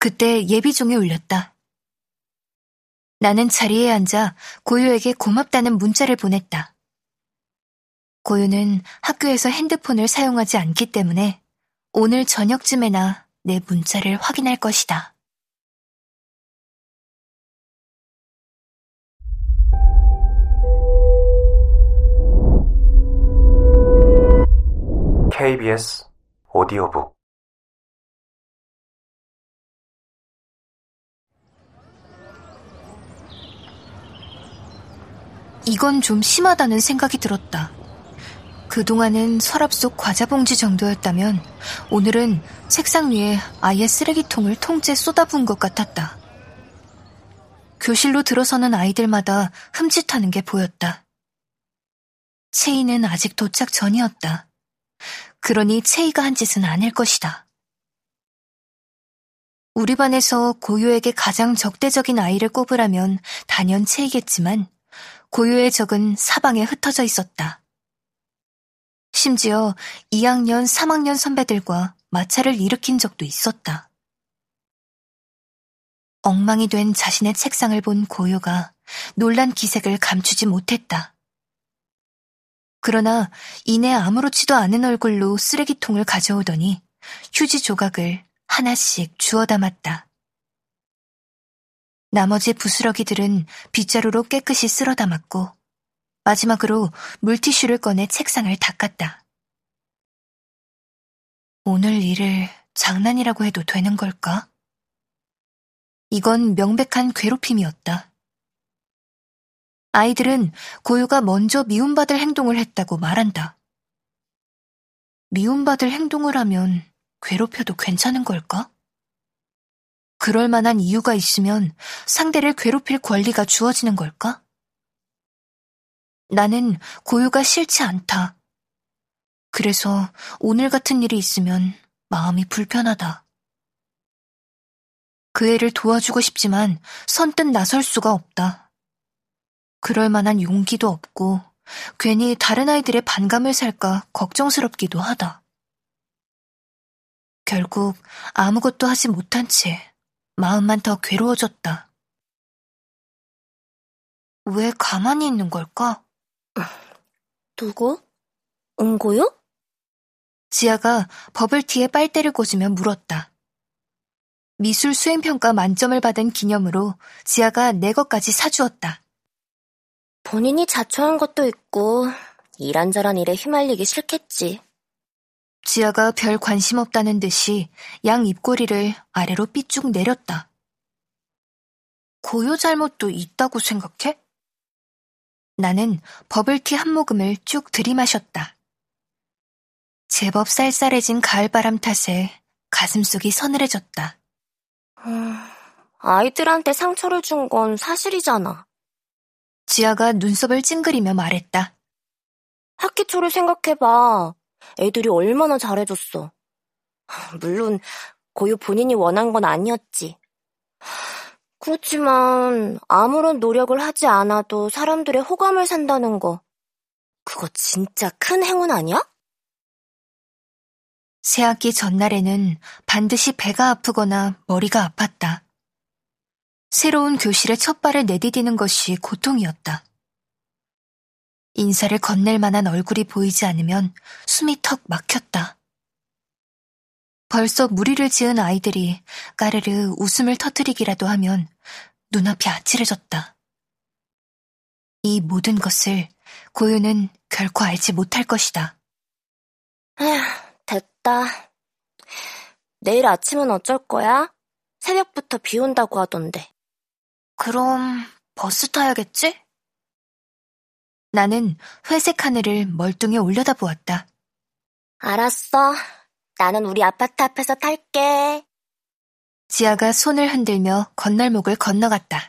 그때 예비종이 울렸다. 나는 자리에 앉아 고요에게 고맙다는 문자를 보냈다. 고요는 학교에서 핸드폰을 사용하지 않기 때문에 오늘 저녁쯤에나 내 문자를 확인할 것이다. KBS 오디오북 이건 좀 심하다는 생각이 들었다. 그동안은 서랍 속 과자 봉지 정도였다면 오늘은 책상 위에 아예 쓰레기통을 통째 쏟아부은 것 같았다. 교실로 들어서는 아이들마다 흠칫하는 게 보였다. 체이는 아직 도착 전이었다. 그러니 체이가 한 짓은 아닐 것이다. 우리 반에서 고요에게 가장 적대적인 아이를 꼽으라면 단연 체이겠지만 고요의 적은 사방에 흩어져 있었다. 심지어 2학년, 3학년 선배들과 마찰을 일으킨 적도 있었다. 엉망이 된 자신의 책상을 본 고요가 놀란 기색을 감추지 못했다. 그러나 이내 아무렇지도 않은 얼굴로 쓰레기통을 가져오더니 휴지 조각을 하나씩 주워 담았다. 나머지 부스러기들은 빗자루로 깨끗이 쓸어 담았고 마지막으로 물티슈를 꺼내 책상을 닦았다. 오늘 일을 장난이라고 해도 되는 걸까? 이건 명백한 괴롭힘이었다. 아이들은 고유가 먼저 미움받을 행동을 했다고 말한다. 미움받을 행동을 하면 괴롭혀도 괜찮은 걸까? 그럴 만한 이유가 있으면 상대를 괴롭힐 권리가 주어지는 걸까? 나는 고유가 싫지 않다. 그래서 오늘 같은 일이 있으면 마음이 불편하다. 그 애를 도와주고 싶지만 선뜻 나설 수가 없다. 그럴 만한 용기도 없고 괜히 다른 아이들의 반감을 살까 걱정스럽기도 하다. 결국 아무것도 하지 못한 채 마음만 더 괴로워졌다. 왜 가만히 있는 걸까? 누구? 은고요? 지아가 버블티에 빨대를 꽂으며 물었다. 미술 수행평가 만점을 받은 기념으로 지아가 내 것까지 사주었다. 본인이 자초한 것도 있고 이란저란 일에 휘말리기 싫겠지. 지아가 별 관심 없다는 듯이 양 입꼬리를 아래로 삐쭉 내렸다. 고요 잘못도 있다고 생각해? 나는 버블티 한 모금을 쭉 들이마셨다. 제법 쌀쌀해진 가을바람 탓에 가슴속이 서늘해졌다. 음, 아이들한테 상처를 준 건 사실이잖아. 지아가 눈썹을 찡그리며 말했다. 학기 초를 생각해봐. 애들이 얼마나 잘해줬어. 물론 고유 본인이 원한 건 아니었지. 그렇지만 아무런 노력을 하지 않아도 사람들의 호감을 산다는 거. 그거 진짜 큰 행운 아니야? 새학기 전날에는 반드시 배가 아프거나 머리가 아팠다. 새로운 교실에 첫 발을 내디디는 것이 고통이었다. 인사를 건넬 만한 얼굴이 보이지 않으면 숨이 턱 막혔다. 벌써 무리를 지은 아이들이 까르르 웃음을 터뜨리기라도 하면 눈앞이 아찔해졌다. 이 모든 것을 고유는 결코 알지 못할 것이다. 에휴, 됐다. 내일 아침은 어쩔 거야? 새벽부터 비 온다고 하던데. 그럼 버스 타야겠지? 나는 회색 하늘을 멀뚱히 올려다 보았다. 알았어. 나는 우리 아파트 앞에서 탈게. 지아가 손을 흔들며 건널목을 건너갔다.